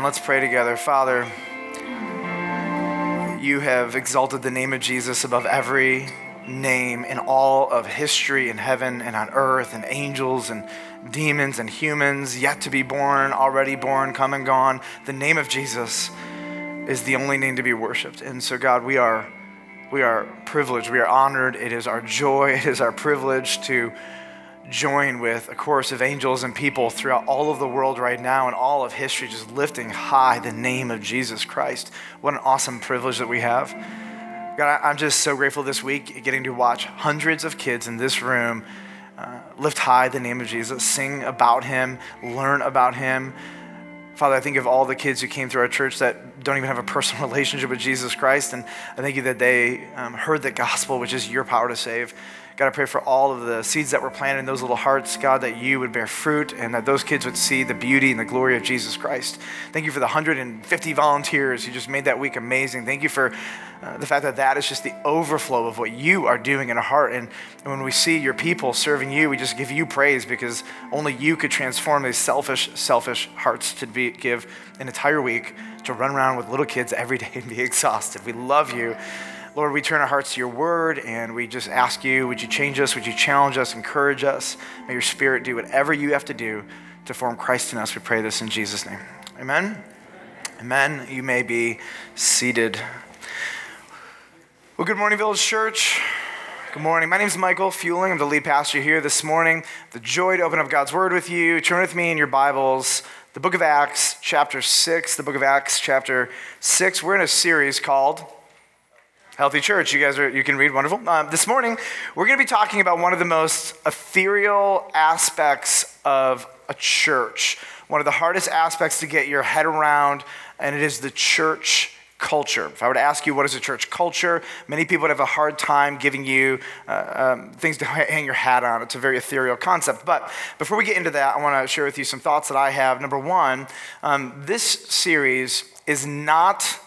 Let's pray together. Father, you have exalted the name of Jesus above every name in all of history in heaven and on earth, and angels and demons and humans, yet to be born, already born, come and gone. The name of Jesus is the only name to be worshiped. And so, God, we are, we are privileged, we are honored. It is our joy, it is our privilege to join with a chorus of angels and people throughout all of the world right now and all of history, just lifting high the name of Jesus Christ. What an awesome privilege that we have. God, I'm just so grateful this week getting to watch hundreds of kids in this room uh, lift high the name of Jesus, sing about him, learn about him. Father, I think of all the kids who came through our church that don't even have a personal relationship with Jesus Christ, and I thank you that they um, heard the gospel, which is your power to save. God, I pray for all of the seeds that were planted in those little hearts, God, that you would bear fruit and that those kids would see the beauty and the glory of Jesus Christ. Thank you for the 150 volunteers who just made that week amazing. Thank you for uh, the fact that that is just the overflow of what you are doing in our heart. And, and when we see your people serving you, we just give you praise because only you could transform these selfish, selfish hearts to be, give an entire week to run around with little kids every day and be exhausted. We love you. Lord, we turn our hearts to your word and we just ask you, would you change us? Would you challenge us, encourage us? May your spirit do whatever you have to do to form Christ in us. We pray this in Jesus' name. Amen. Amen. You may be seated. Well, good morning, Village Church. Good morning. My name is Michael Fueling. I'm the lead pastor here this morning. The joy to open up God's Word with you. Turn with me in your Bibles. The book of Acts, chapter 6. The book of Acts, chapter 6. We're in a series called Healthy Church. You guys are, you can read wonderful. Um, this morning, we're going to be talking about one of the most ethereal aspects of a church. One of the hardest aspects to get your head around, and it is the church culture. If I were to ask you what is a church culture, many people would have a hard time giving you uh, um, things to hang your hat on. It's a very ethereal concept. But before we get into that, I want to share with you some thoughts that I have. Number one, um, this series is not,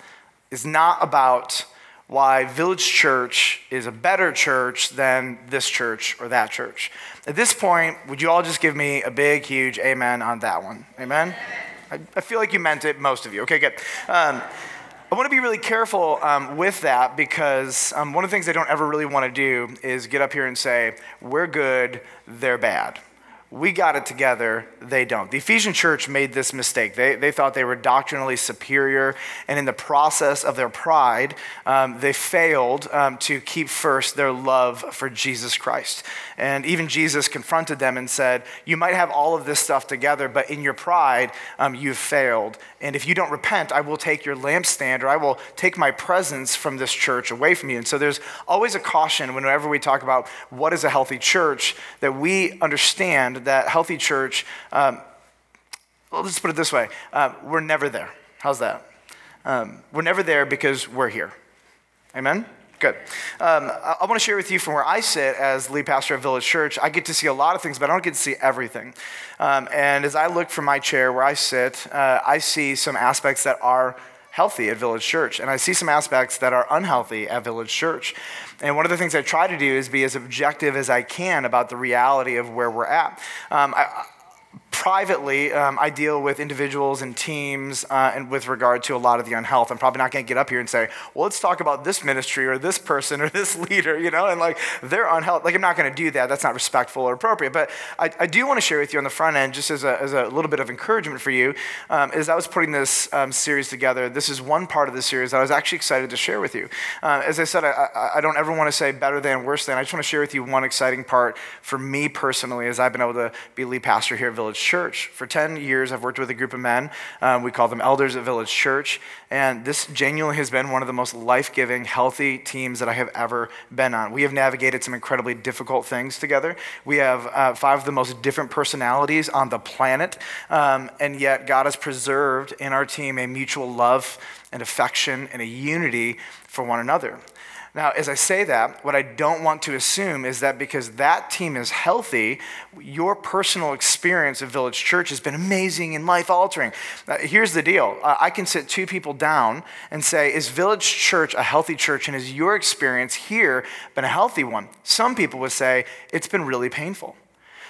is not about why Village Church is a better church than this church or that church. At this point, would you all just give me a big, huge amen on that one? Amen? I, I feel like you meant it, most of you. Okay, good. Um, I want to be really careful um, with that because um, one of the things I don't ever really want to do is get up here and say, we're good, they're bad we got it together, they don't. The Ephesian church made this mistake. They, they thought they were doctrinally superior, and in the process of their pride, um, they failed um, to keep first their love for Jesus Christ. And even Jesus confronted them and said, You might have all of this stuff together, but in your pride, um, you've failed. And if you don't repent, I will take your lampstand or I will take my presence from this church away from you. And so there's always a caution whenever we talk about what is a healthy church that we understand that healthy church, um, well, let's put it this way uh, we're never there. How's that? Um, we're never there because we're here. Amen? Good. Um, I, I want to share with you from where I sit as lead pastor of Village Church. I get to see a lot of things, but I don't get to see everything. Um, and as I look from my chair where I sit, uh, I see some aspects that are healthy at Village Church, and I see some aspects that are unhealthy at Village Church. And one of the things I try to do is be as objective as I can about the reality of where we're at. Um, I, privately, um, I deal with individuals and teams uh, and with regard to a lot of the unhealth. I'm probably not going to get up here and say, well, let's talk about this ministry or this person or this leader, you know, and like they're unhealthy. Like, I'm not going to do that. That's not respectful or appropriate. But I, I do want to share with you on the front end, just as a, as a little bit of encouragement for you, um, as I was putting this um, series together, this is one part of the series that I was actually excited to share with you. Uh, as I said, I, I, I don't ever want to say better than, worse than. I just want to share with you one exciting part for me personally as I've been able to be lead pastor here at Village Church. For 10 years, I've worked with a group of men. Um, we call them elders at Village Church. And this genuinely has been one of the most life giving, healthy teams that I have ever been on. We have navigated some incredibly difficult things together. We have uh, five of the most different personalities on the planet. Um, and yet, God has preserved in our team a mutual love and affection and a unity for one another. Now, as I say that, what I don't want to assume is that because that team is healthy, your personal experience of Village Church has been amazing and life altering. Here's the deal I can sit two people down and say, Is Village Church a healthy church? And has your experience here been a healthy one? Some people would say, It's been really painful.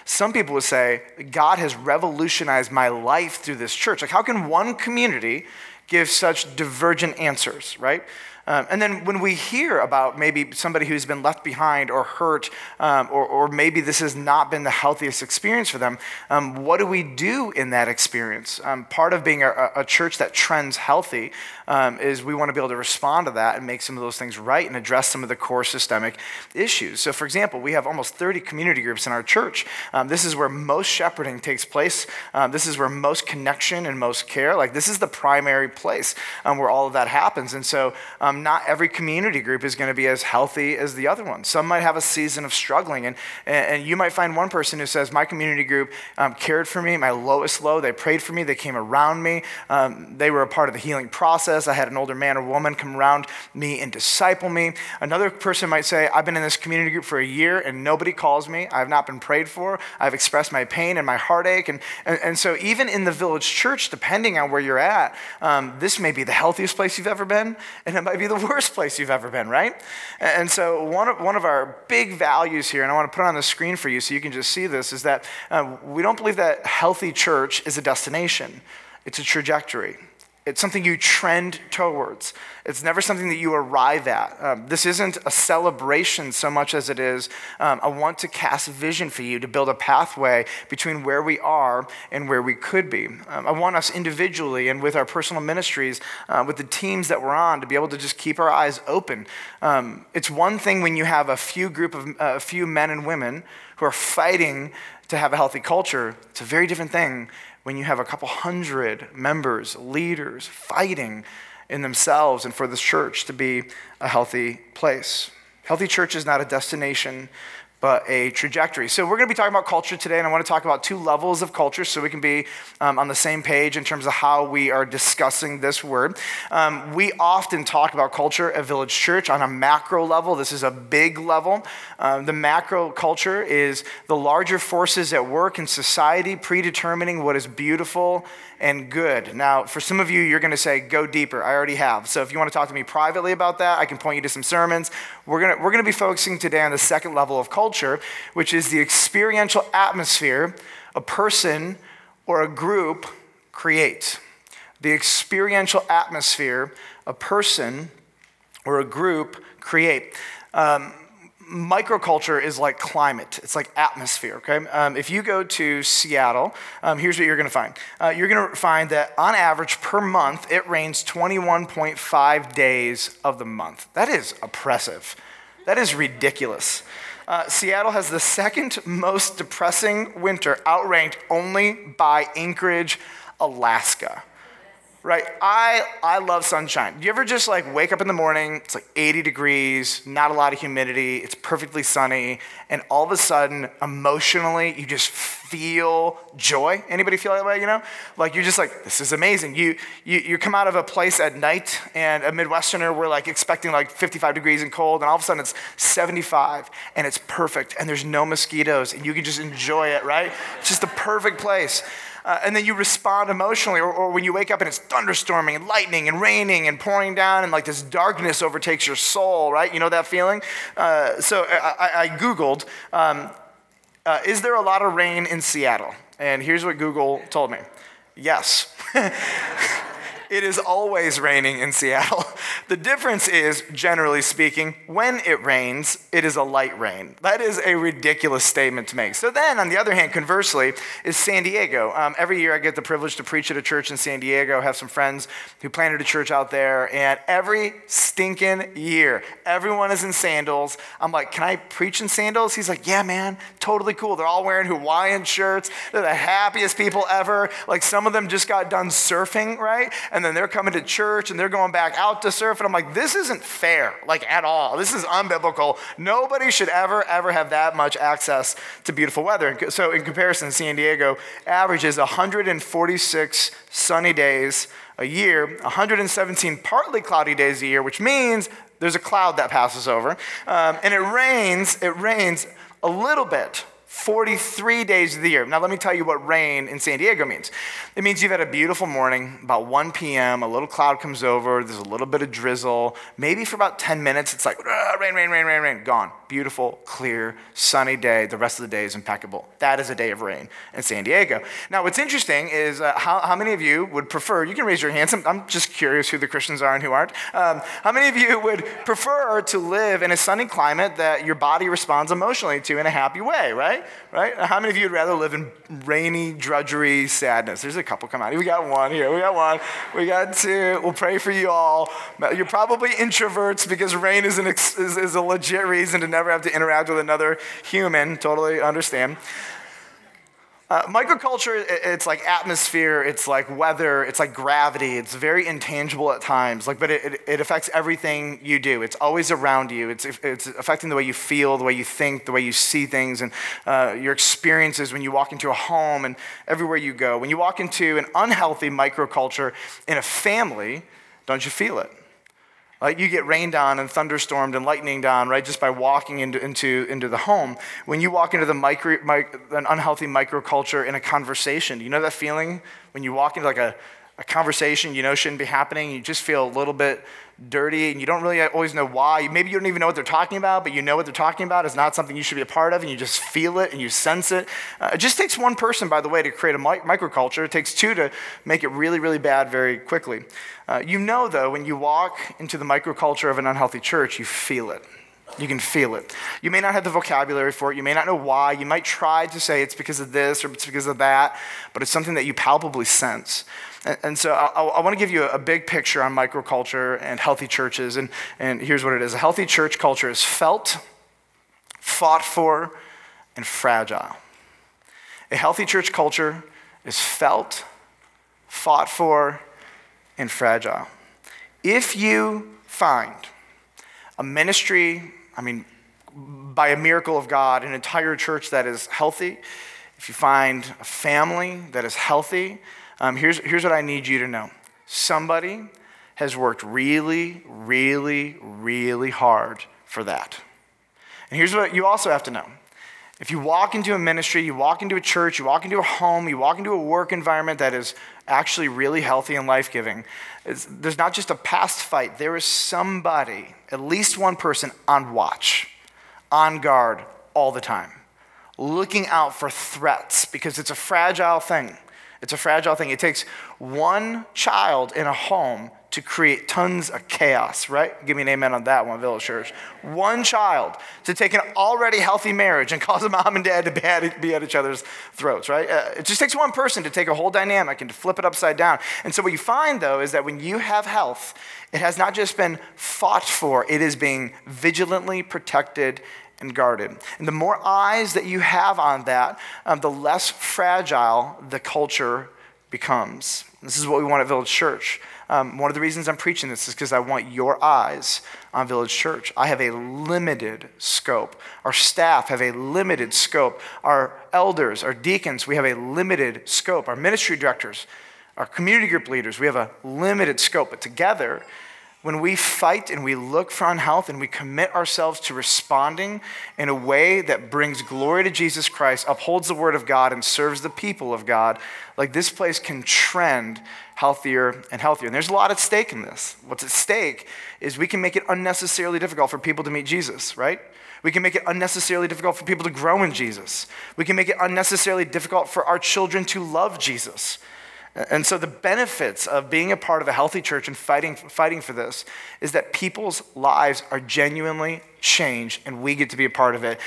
Some people would say, God has revolutionized my life through this church. Like, how can one community give such divergent answers, right? Um, and then when we hear about maybe somebody who's been left behind or hurt, um, or, or, maybe this has not been the healthiest experience for them, um, what do we do in that experience? Um, part of being a, a, church that trends healthy um, is we want to be able to respond to that and make some of those things right and address some of the core systemic issues. So, for example, we have almost 30 community groups in our church. Um, this is where most shepherding takes place. this is where most connection and most care, like this is the primary place where all of that happens. And so, um, not every community group is going to be as healthy as the other one. Some might have a season of struggling, and, and you might find one person who says, My community group um, cared for me, my lowest low. They prayed for me, they came around me, um, they were a part of the healing process. I had an older man or woman come around me and disciple me. Another person might say, I've been in this community group for a year and nobody calls me. I've not been prayed for. I've expressed my pain and my heartache. And, and, and so, even in the village church, depending on where you're at, um, this may be the healthiest place you've ever been, and it might be the worst place you've ever been, right? And so, one of, one of our big values here, and I want to put it on the screen for you so you can just see this, is that uh, we don't believe that healthy church is a destination, it's a trajectory. It's something you trend towards. It's never something that you arrive at. Um, this isn't a celebration so much as it is um, I want to cast a vision for you to build a pathway between where we are and where we could be. Um, I want us individually and with our personal ministries, uh, with the teams that we're on, to be able to just keep our eyes open. Um, it's one thing when you have a few group of uh, a few men and women who are fighting to have a healthy culture. It's a very different thing when you have a couple hundred members, leaders fighting in themselves and for this church to be a healthy place. Healthy church is not a destination, but a trajectory. So, we're going to be talking about culture today, and I want to talk about two levels of culture so we can be um, on the same page in terms of how we are discussing this word. Um, we often talk about culture at Village Church on a macro level. This is a big level. Um, the macro culture is the larger forces at work in society predetermining what is beautiful and good. Now, for some of you, you're going to say, go deeper. I already have. So if you want to talk to me privately about that, I can point you to some sermons. We're going to, we're going to be focusing today on the second level of culture, which is the experiential atmosphere a person or a group creates. The experiential atmosphere a person or a group create. Um, microculture is like climate, it's like atmosphere, okay? Um, if you go to Seattle, um, here's what you're gonna find. Uh, you're gonna find that on average per month, it rains 21.5 days of the month. That is oppressive. That is ridiculous. Uh, Seattle has the second most depressing winter, outranked only by Anchorage, Alaska right? I, I love sunshine. Do you ever just like wake up in the morning, it's like 80 degrees, not a lot of humidity, it's perfectly sunny, and all of a sudden, emotionally, you just feel joy? Anybody feel that way, you know? Like you're just like, this is amazing. You, you, you come out of a place at night, and a Midwesterner, we're like expecting like 55 degrees and cold, and all of a sudden it's 75, and it's perfect, and there's no mosquitoes, and you can just enjoy it, right? It's just the perfect place uh, and then you respond emotionally, or, or, when you wake up and it's thunderstorming and lightning and raining and pouring down, and like this darkness overtakes your soul, right? You know that feeling? Uh, so I, I Googled, um, uh, is there a lot of rain in Seattle? And here's what Google told me yes. It is always raining in Seattle. The difference is, generally speaking, when it rains, it is a light rain. That is a ridiculous statement to make. So then, on the other hand, conversely, is San Diego. Um, every year I get the privilege to preach at a church in San Diego, have some friends who planted a church out there, and every stinking year, everyone is in sandals. I'm like, can I preach in sandals? He's like, yeah, man, totally cool. They're all wearing Hawaiian shirts. They're the happiest people ever. Like some of them just got done surfing, right? And and then they're coming to church and they're going back out to surf. And I'm like, this isn't fair, like at all. This is unbiblical. Nobody should ever, ever have that much access to beautiful weather. So, in comparison, San Diego averages 146 sunny days a year, 117 partly cloudy days a year, which means there's a cloud that passes over. Um, and it rains, it rains a little bit 43 days of the year. Now, let me tell you what rain in San Diego means. It means you've had a beautiful morning, about 1 p.m., a little cloud comes over, there's a little bit of drizzle. Maybe for about 10 minutes, it's like rain, rain, rain, rain, rain, gone. Beautiful, clear, sunny day. The rest of the day is impeccable. That is a day of rain in San Diego. Now, what's interesting is uh, how, how many of you would prefer, you can raise your hands, I'm, I'm just curious who the Christians are and who aren't. Um, how many of you would prefer to live in a sunny climate that your body responds emotionally to in a happy way, right? right? How many of you would rather live in rainy, drudgery sadness? There's a couple come out. We got one here. We got one. We got two. We'll pray for you all. You're probably introverts because rain is, an ex- is, is a legit reason to never have to interact with another human. Totally understand. Uh, microculture, it's like atmosphere, it's like weather, it's like gravity. It's very intangible at times, like, but it, it affects everything you do. It's always around you. It's, it's affecting the way you feel, the way you think, the way you see things, and uh, your experiences when you walk into a home and everywhere you go. When you walk into an unhealthy microculture in a family, don't you feel it? Like you get rained on and thunderstormed and lightninged on, right, just by walking into, into, into the home. When you walk into the micro, an unhealthy microculture in a conversation, you know that feeling when you walk into like a, a conversation you know shouldn't be happening, you just feel a little bit dirty and you don't really always know why. Maybe you don't even know what they're talking about, but you know what they're talking about is not something you should be a part of and you just feel it and you sense it. Uh, it just takes one person, by the way, to create a mi- microculture. It takes two to make it really, really bad very quickly. Uh, you know, though, when you walk into the microculture of an unhealthy church, you feel it. You can feel it. You may not have the vocabulary for it. You may not know why. You might try to say it's because of this or it's because of that, but it's something that you palpably sense. And, and so I, I want to give you a, big picture on microculture and healthy churches. And, and here's what it is a healthy church culture is felt, fought for, and fragile. A healthy church culture is felt, fought for, and fragile. If you find a ministry, I mean, by a miracle of God, an entire church that is healthy, if you find a family that is healthy, um, here's, here's what I need you to know somebody has worked really, really, really hard for that. And here's what you also have to know. If you walk into a ministry, you walk into a church, you walk into a home, you walk into a work environment that is actually really healthy and life giving, there's not just a past fight, there is somebody, at least one person, on watch, on guard all the time, looking out for threats because it's a fragile thing. It's a fragile thing. It takes one child in a home to create tons of chaos, right? Give me an amen on that one, Village Church. One child to take an already healthy marriage and cause a mom and dad to be at, each other's throats, right? Uh, it just takes one person to take a whole dynamic and to flip it upside down. And so what you find, though, is that when you have health, it has not just been fought for, it is being vigilantly protected and guarded. And the more eyes that you have on that, um, the less fragile the culture becomes. This is what we want at Village Church. Um, one of the reasons I'm preaching this is because I want your eyes on Village Church. I have a limited scope. Our staff have a limited scope. Our elders, our deacons, we have a limited scope. Our ministry directors, our community group leaders, we have a limited scope. But together, when we fight and we look for unhealth and we commit ourselves to responding in a way that brings glory to Jesus Christ, upholds the word of God, and serves the people of God, like this place can trend healthier and healthier. And there's a lot at stake in this. What's at stake is we can make it unnecessarily difficult for people to meet Jesus, right? We can make it unnecessarily difficult for people to grow in Jesus. We can make it unnecessarily difficult for our children to love Jesus. And so, the benefits of being a part of a healthy church and fighting, fighting for this is that people's lives are genuinely changed, and we get to be a part of it.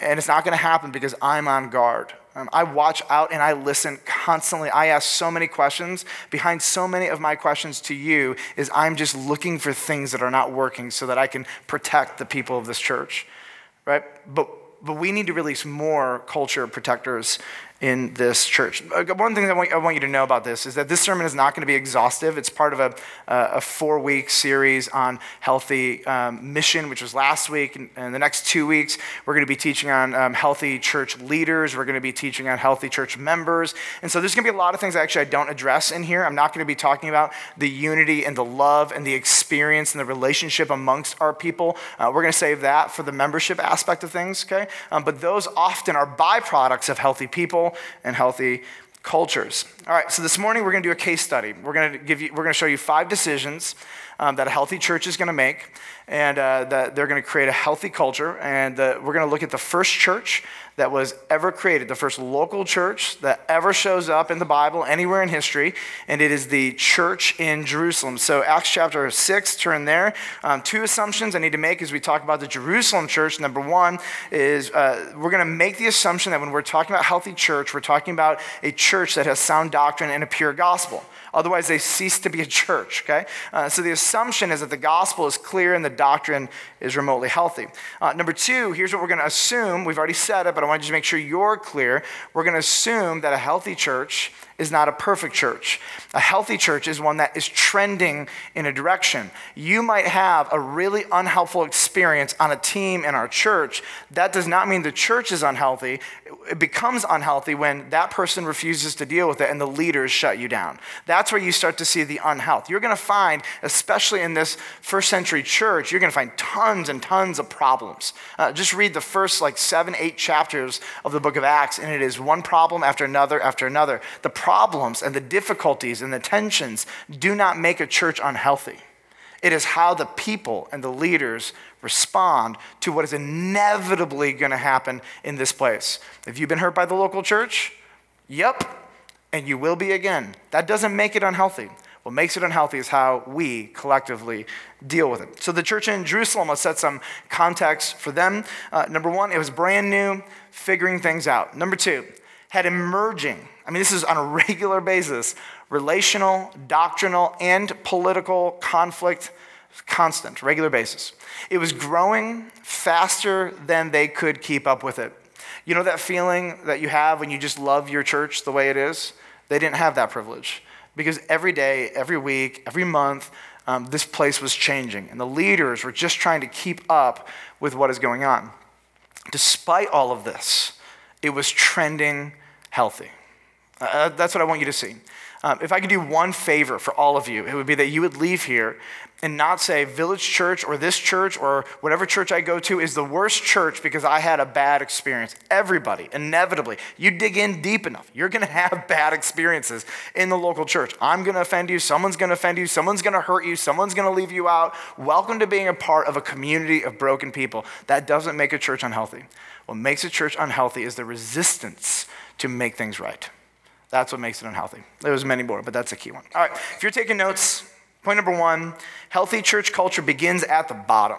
And it's not going to happen because I'm on guard. Um, I watch out and I listen constantly. I ask so many questions. Behind so many of my questions to you is I'm just looking for things that are not working so that I can protect the people of this church, right? But, but we need to release more culture protectors in this church. Uh, one thing I want, I want you to know about this is that this sermon is not going to be exhaustive. It's part of a, a four week series on healthy um, mission, which was last week. And, and, the next two weeks, we're going to be teaching on um, healthy church leaders. We're going to be teaching on healthy church members. And so there's going to be a lot of things actually I don't address in here. I'm not going to be talking about the unity and the love and the experience and the relationship amongst our people. Uh, we're going to save that for the membership aspect of things, okay? Um, but those often are byproducts of healthy people and healthy cultures. All right, so this morning we're going to do a case study. We're going to give you, we're going to show you five decisions um, that a healthy church is going to make, and uh, that they're going to create a healthy culture. And uh, we're going to look at the first church that was ever created, the first local church that ever shows up in the Bible anywhere in history, and it is the church in Jerusalem. So, Acts chapter 6, turn there. Um, two assumptions I need to make as we talk about the Jerusalem church. Number one is uh, we're going to make the assumption that when we're talking about healthy church, we're talking about a church that has sound doctrine and a pure gospel. Otherwise, they cease to be a church, okay? Uh, so the assumption is that the gospel is clear and the doctrine is remotely healthy. Uh, number two, here's what we're going to assume. We've already said it, but I want you to make sure you're clear. We're going to assume that a healthy church is not a perfect church. A healthy church is one that is trending in a direction. You might have a really unhelpful experience on a team in our church. That does not mean the church is unhealthy. It becomes unhealthy when that person refuses to deal with it and the leaders shut you down. That's where you start to see the unhealth. You're going to find, especially in this first century church, you're going to find tons and tons of problems. Uh, just read the first like seven, eight chapters of the book of Acts, and it is one problem after another after another. The problems and the difficulties and the tensions do not make a church unhealthy. It is how the people and the leaders respond to what is inevitably going to happen in this place. If you've been hurt by the local church, yep, and you will be again. That doesn't make it unhealthy. What makes it unhealthy is how we collectively deal with it. So the church in Jerusalem, let's set some context for them. Uh, number one, it was brand new, figuring things out. Number two, had emerging, I mean, this is on a regular basis, relational, doctrinal, and political conflict constant, regular basis. It was growing faster than they could keep up with it. You know that feeling that you have when you just love your church the way it is? They didn't have that privilege because every day, every week, every month, um, this place was changing, and the leaders were just trying to keep up with what is going on. Despite all of this, it was trending healthy. Uh, uh, that's what I want you to see. Um, if I could do one favor for all of you, it would be that you would leave here and not say Village Church or this church or whatever church I go to is the worst church because I had a bad experience. Everybody, inevitably, you dig in deep enough, you're going to have bad experiences in the local church. I'm going to offend you, someone's going to offend you, someone's going to hurt you, someone's going to leave you out. Welcome to being a part of a community of broken people. That doesn't make a church unhealthy. What makes a church unhealthy is the resistance to make things right. That's what makes it unhealthy. There's many more, but that's a key one. All right, if you're taking notes, point number one healthy church culture begins at the bottom.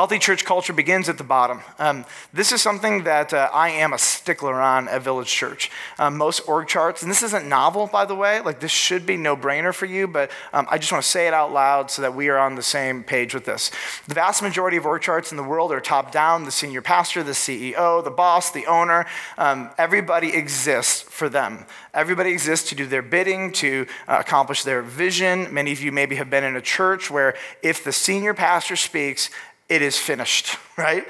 Healthy church culture begins at the bottom. Um, this is something that uh, I am a stickler on at Village Church. Um, most org charts, and this isn't novel, by the way, like this should be no brainer for you, but um, I just want to say it out loud so that we are on the same page with this. The vast majority of org charts in the world are top down the senior pastor, the CEO, the boss, the owner. Um, everybody exists for them. Everybody exists to do their bidding, to uh, accomplish their vision. Many of you maybe have been in a church where if the senior pastor speaks, it is finished, right?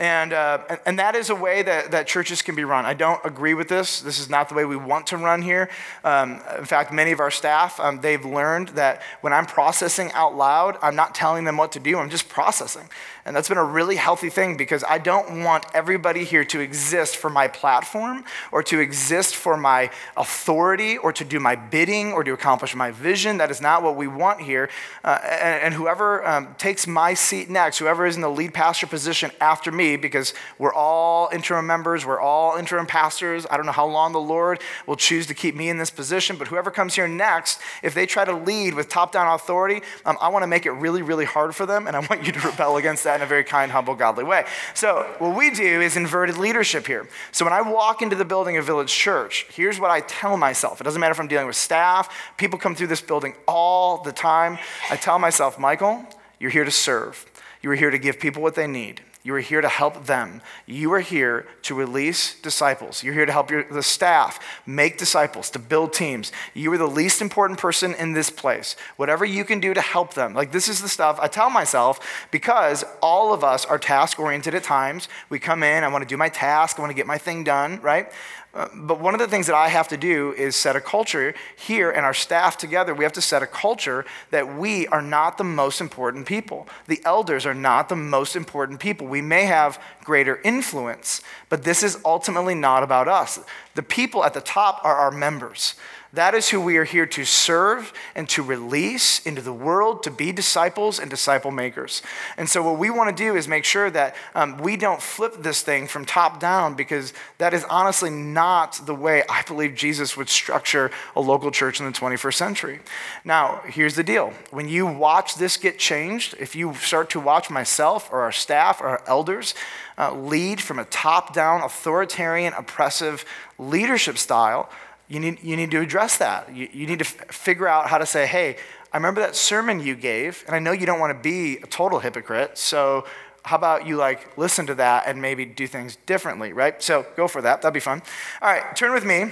And, uh, and that is a way that, that churches can be run. I don't agree with this. This is not the way we want to run here. Um, in fact, many of our staff, um, they've learned that when I'm processing out loud, I'm not telling them what to do, I'm just processing. And that's been a really healthy thing because I don't want everybody here to exist for my platform or to exist for my authority or to do my bidding or to accomplish my vision. That is not what we want here. Uh, and, and, whoever um, takes my seat next, whoever is in the lead pastor position after me, because we're all interim members, we're all interim pastors. I don't know how long the Lord will choose to keep me in this position, but whoever comes here next, if they try to lead with top down authority, um, I want to make it really, really hard for them, and I want you to rebel against that that in a very kind, humble, godly way. So, what we do is inverted leadership here. So, when I walk into the building of Village Church, here's what I tell myself. It doesn't matter if I'm dealing with staff, people come through this building all the time. I tell myself, Michael, you're here to serve. You are here to give people what they need. You are here to help them. You are here to release disciples. You're here to help your, the staff make disciples, to build teams. You are the least important person in this place. Whatever you can do to help them. Like, this is the stuff I tell myself because all of us are task oriented at times. We come in, I want to do my task, I want to get my thing done, right? Uh, but one of the things that I have to do is set a culture here and our staff together. We have to set a culture that we are not the most important people. The elders are not the most important people. We may have greater influence, but this is ultimately not about us. The people at the top are our members. That is who we are here to serve and to release into the world to be disciples and disciple makers. And so, what we want to do is make sure that um, we don't flip this thing from top down because that is honestly not the way I believe Jesus would structure a local church in the 21st century. Now, here's the deal when you watch this get changed, if you start to watch myself or our staff or our elders, uh, lead from a top down, authoritarian, oppressive leadership style, you need, you need to address that. You, you need to f- figure out how to say, hey, I remember that sermon you gave, and I know you don't want to be a total hypocrite, so how about you like listen to that and maybe do things differently, right? So go for that. That'd be fun. All right, turn with me.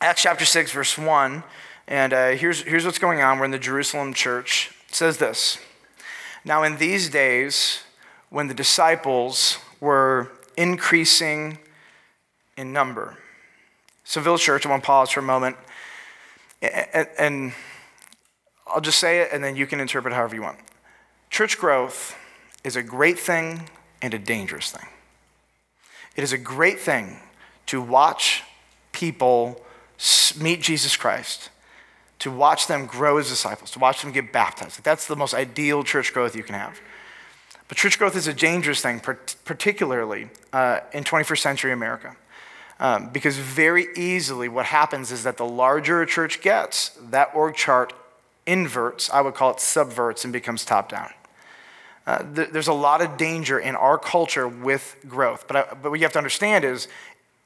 Acts chapter 6, verse 1. And uh, here's, here's what's going on. We're in the Jerusalem church. It says this Now, in these days, when the disciples were increasing in number, so, Village Church, I want to pause for a moment. And, and I'll just say it, and then you can interpret however you want. Church growth is a great thing and a dangerous thing. It is a great thing to watch people meet Jesus Christ, to watch them grow as disciples, to watch them get baptized. That's the most ideal church growth you can have. But church growth is a dangerous thing, particularly uh, in 21st century America. Um, because very easily what happens is that the larger a church gets, that org chart inverts, I would call it subverts, and becomes top down. Uh, th- there's a lot of danger in our culture with growth. But, I, but what you have to understand is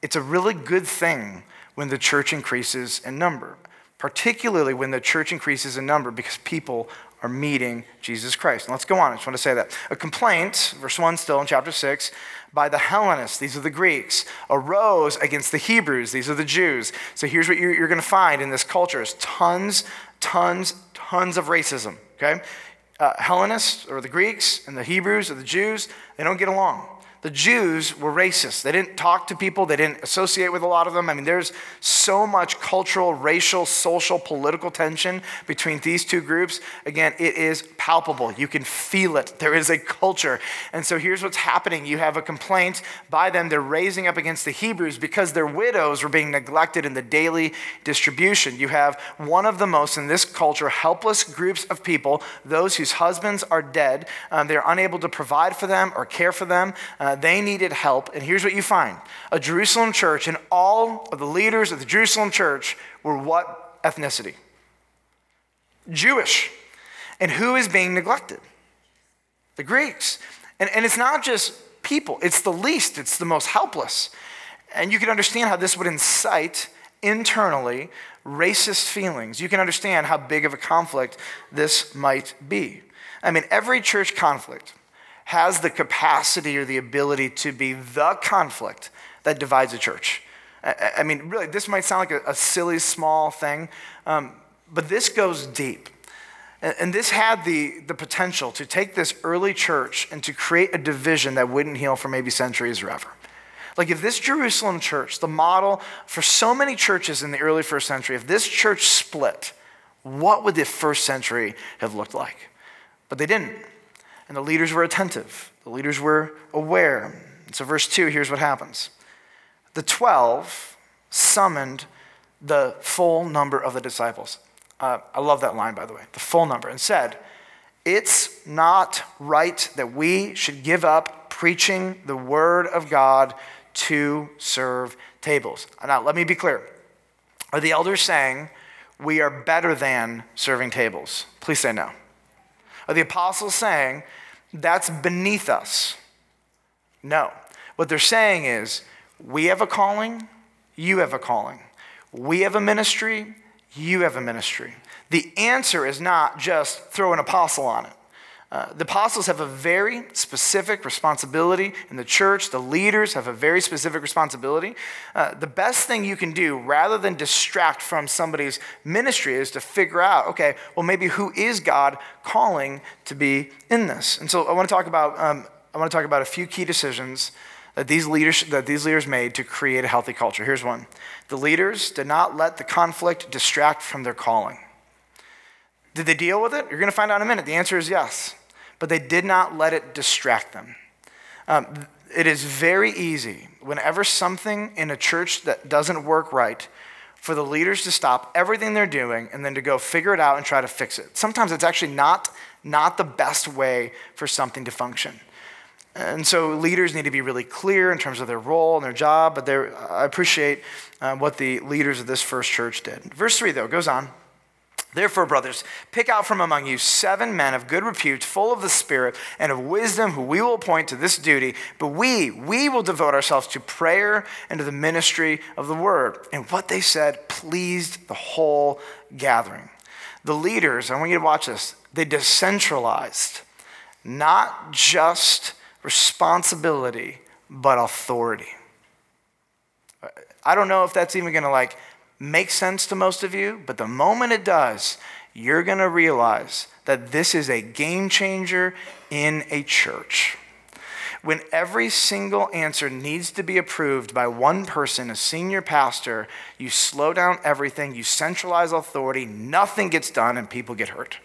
it's a really good thing when the church increases in number, particularly when the church increases in number because people are meeting Jesus Christ. And let's go on. I just want to say that. A complaint, verse 1 still in chapter 6, by the Hellenists, these are the Greeks, arose against the Hebrews, these are the Jews. So here's what you're, going to find in this culture is tons, tons, tons of racism, okay? Uh, Hellenists, or the Greeks, and the Hebrews, or the Jews, they don't get along the Jews were racist. They didn't talk to people, they didn't associate with a lot of them. I mean, there's so much cultural, racial, social, political tension between these two groups. Again, it is palpable. You can feel it. There is a culture. And so here's what's happening you have a complaint by them. They're raising up against the Hebrews because their widows were being neglected in the daily distribution. You have one of the most, in this culture, helpless groups of people, those whose husbands are dead. Um, they're unable to provide for them or care for them. Uh, uh, they needed help. And here's what you find a Jerusalem church, and all of the leaders of the Jerusalem church were what ethnicity? Jewish. And who is being neglected? The Greeks. And, and it's not just people, it's the least, it's the most helpless. And you can understand how this would incite internally racist feelings. You can understand how big of a conflict this might be. I mean, every church conflict has the capacity or the ability to be the conflict that divides a church. I, I mean, really, this might sound like a, a silly, small thing, um, but this goes deep. And, and this had the, the potential to take this early church and to create a division that wouldn't heal for maybe centuries or ever. Like, if this Jerusalem church, the model for so many churches in the early first century, if this church split, what would the first century have looked like? But they didn't. And the leaders were attentive, the leaders were aware. So, verse 2, here's what happens the 12 summoned the full number of the disciples. Uh, I love that line, by the way, the full number, and said, It's not right that we should give up preaching the word of God to serve tables. Now, let me be clear. Are the elders saying we are better than serving tables? Please say no. Are the apostles saying that's beneath us. No. What they're saying is, we have a calling, you have a calling. We have a ministry, you have a ministry. The answer is not just throw an apostle on it. Uh, the apostles have a very specific responsibility in the church. The leaders have a very specific responsibility. Uh, the best thing you can do, rather than distract from somebody's ministry, is to figure out okay, well, maybe who is God calling to be in this? And so I want to talk about, um, I want to talk about a few key decisions that these, leaders, that these leaders made to create a healthy culture. Here's one the leaders did not let the conflict distract from their calling. Did they deal with it? You're going to find out in a minute. The answer is yes but they did not let it distract them. Um, it is very easy, whenever something in a church that doesn't work right, for the leaders to stop everything they're doing and then to go figure it out and try to fix it. Sometimes it's actually not, not the best way for something to function. And so leaders need to be really clear in terms of their role and their job, but I appreciate uh, what the leaders of this first church did. Verse 3, though, goes on. Therefore, brothers, pick out from among you seven men of good repute, full of the Spirit and of wisdom, who we will appoint to this duty. But we, we will devote ourselves to prayer and to the ministry of the word. And what they said pleased the whole gathering. The leaders, I want you to watch this, they decentralized not just responsibility, but authority. I don't know if that's even going to like make sense to most of you, but the moment it does, you're going to realize that this is a game changer in a church. When every single answer needs to be approved by one person, a senior pastor, you slow down everything, you centralize authority, nothing gets done, and people get hurt.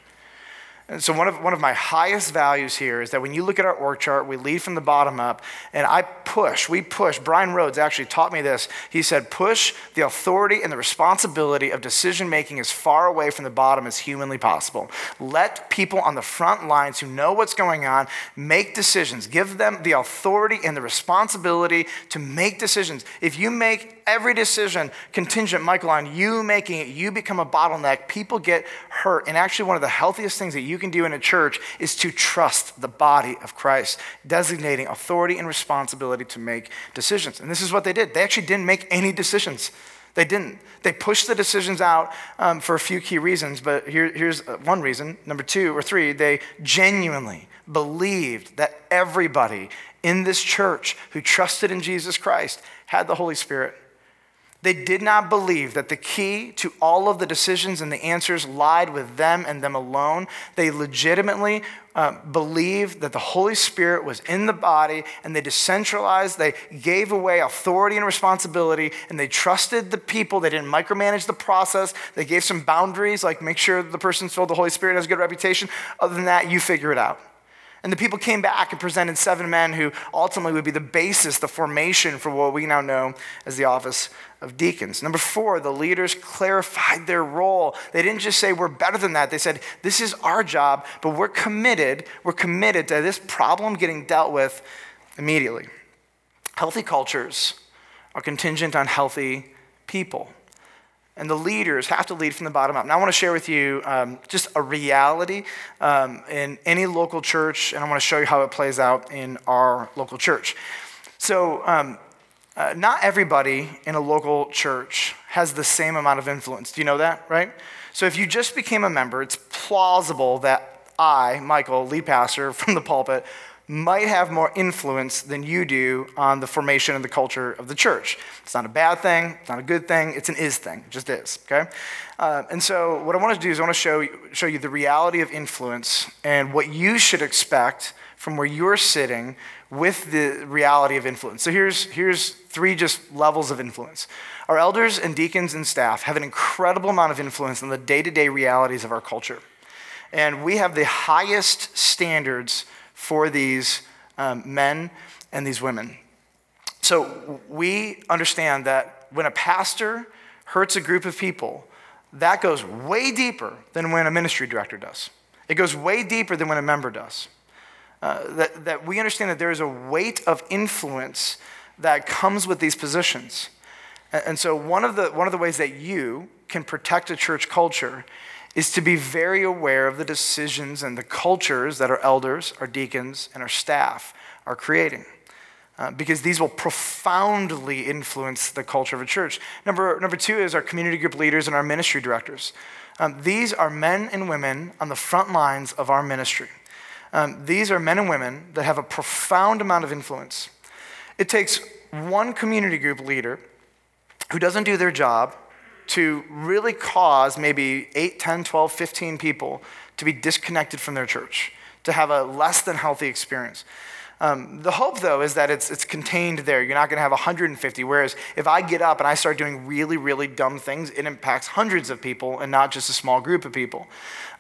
And so, one of, one of my highest values here is that when you look at our org chart, we lead from the bottom up, and I push, we push. Brian Rhodes actually taught me this. He said, push the authority and the responsibility of decision making as far away from the bottom as humanly possible. Let people on the front lines who know what's going on make decisions. Give them the authority and the responsibility to make decisions. If you make every decision contingent, Michael, on you making it, you become a bottleneck, people get hurt. And actually, one of the healthiest things that you can do in a church is to trust the body of Christ, designating authority and responsibility to make decisions. And this is what they did. They actually didn't make any decisions. They didn't. They pushed the decisions out um, for a few key reasons, but here, here's uh, one reason. Number two or three, they genuinely believed that everybody in this church who trusted in Jesus Christ had the Holy Spirit. They did not believe that the key to all of the decisions and the answers lied with them and them alone. They legitimately uh, believed that the Holy Spirit was in the body and they decentralized, they gave away authority and responsibility, and they trusted the people. They didn't micromanage the process. They gave some boundaries, like make sure the person's filled the Holy Spirit has a good reputation. Other than that, you figure it out. And the people came back and presented seven men who ultimately would be the basis, the formation for what we now know as the office of deacons. Number four, the leaders clarified their role. They didn't just say, we're better than that. They said, this is our job, but we're committed, we're committed to this problem getting dealt with immediately. Healthy cultures are contingent on healthy people and the leaders have to lead from the bottom up. Now, I want to share with you um, just a reality um, in any local church, and I want to show you how it plays out in our local church. So, um, uh, not everybody in a local church has the same amount of influence. Do you know that, right? So, if you just became a member, it's plausible that I, Michael, lead pastor from the pulpit, might have more influence than you do on the formation and the culture of the church. It's not a bad thing, it's not a good thing, it's an is thing, it just is, okay? Uh, and so, what I want to do is I want to show show you the reality of influence and what you should expect from where you're sitting with the reality of influence. So, here's, here's three just levels of influence. Our elders and deacons and staff have an incredible amount of influence on the day to day realities of our culture. And we have the highest standards for these um, men and these women. So we understand that when a pastor hurts a group of people, that goes way deeper than when a ministry director does. It goes way deeper than when a member does. Uh, that, that we understand that there is a weight of influence that comes with these positions. And, and so, one of, the, one of the ways that you can protect a church culture is to be very aware of the decisions and the cultures that our elders, our deacons, and our staff are creating. Uh, because these will profoundly influence the culture of a church. Number, number two is our community group leaders and our ministry directors. Um, these are men and women on the front lines of our ministry. Um, these are men and women that have a profound amount of influence. It takes one community group leader who doesn't do their job to really cause maybe 8, 10, 12, 15 people to be disconnected from their church, to have a less than healthy experience. Um, the hope, though, is that it's, it's contained there. You're not going to have 150. Whereas if I get up and I start doing really, really dumb things, it impacts hundreds of people and not just a small group of people.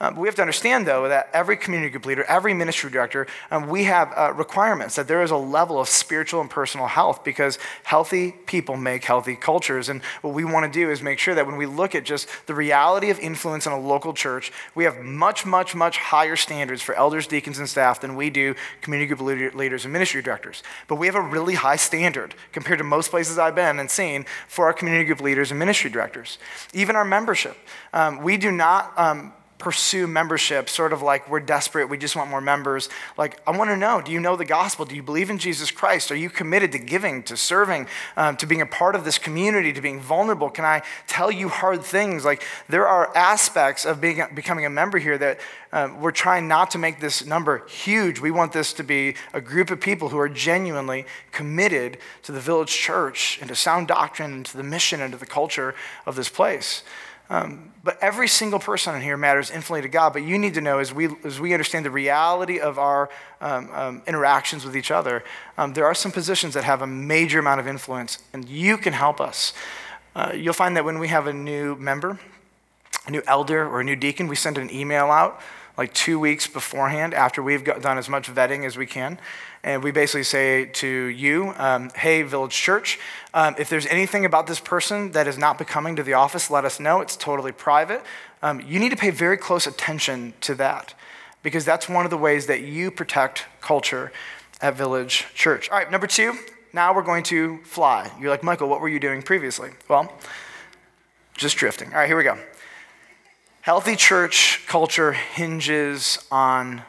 Um, we have to understand, though, that every community group leader, every ministry director, um, we have uh, requirements that there is a level of spiritual and personal health because healthy people make healthy cultures. And what we want to do is make sure that when we look at just the reality of influence in a local church, we have much, much, much higher standards for elders, deacons, and staff than we do community group leaders and ministry directors. But we have a really high standard compared to most places I've been and seen for our community group leaders and ministry directors. Even our membership. Um, we do not. Pursue membership, sort of like we're desperate, we just want more members. Like, I want to know do you know the gospel? Do you believe in Jesus Christ? Are you committed to giving, to serving, um, to being a part of this community, to being vulnerable? Can I tell you hard things? Like, there are aspects of being, becoming a member here that um, we're trying not to make this number huge. We want this to be a group of people who are genuinely committed to the village church and to sound doctrine and to the mission and to the culture of this place. Um, but every single person in here matters infinitely to God. But you need to know as we, as we understand the reality of our um, um, interactions with each other, um, there are some positions that have a major amount of influence, and you can help us. Uh, you'll find that when we have a new member, a new elder, or a new deacon, we send an email out like two weeks beforehand after we've done as much vetting as we can. And we basically say to you, um, hey, Village Church, um, if there's anything about this person that is not becoming to the office, let us know. It's totally private. Um, you need to pay very close attention to that because that's one of the ways that you protect culture at Village Church. All right, number two, now we're going to fly. You're like, Michael, what were you doing previously? Well, just drifting. All right, here we go. Healthy church culture hinges on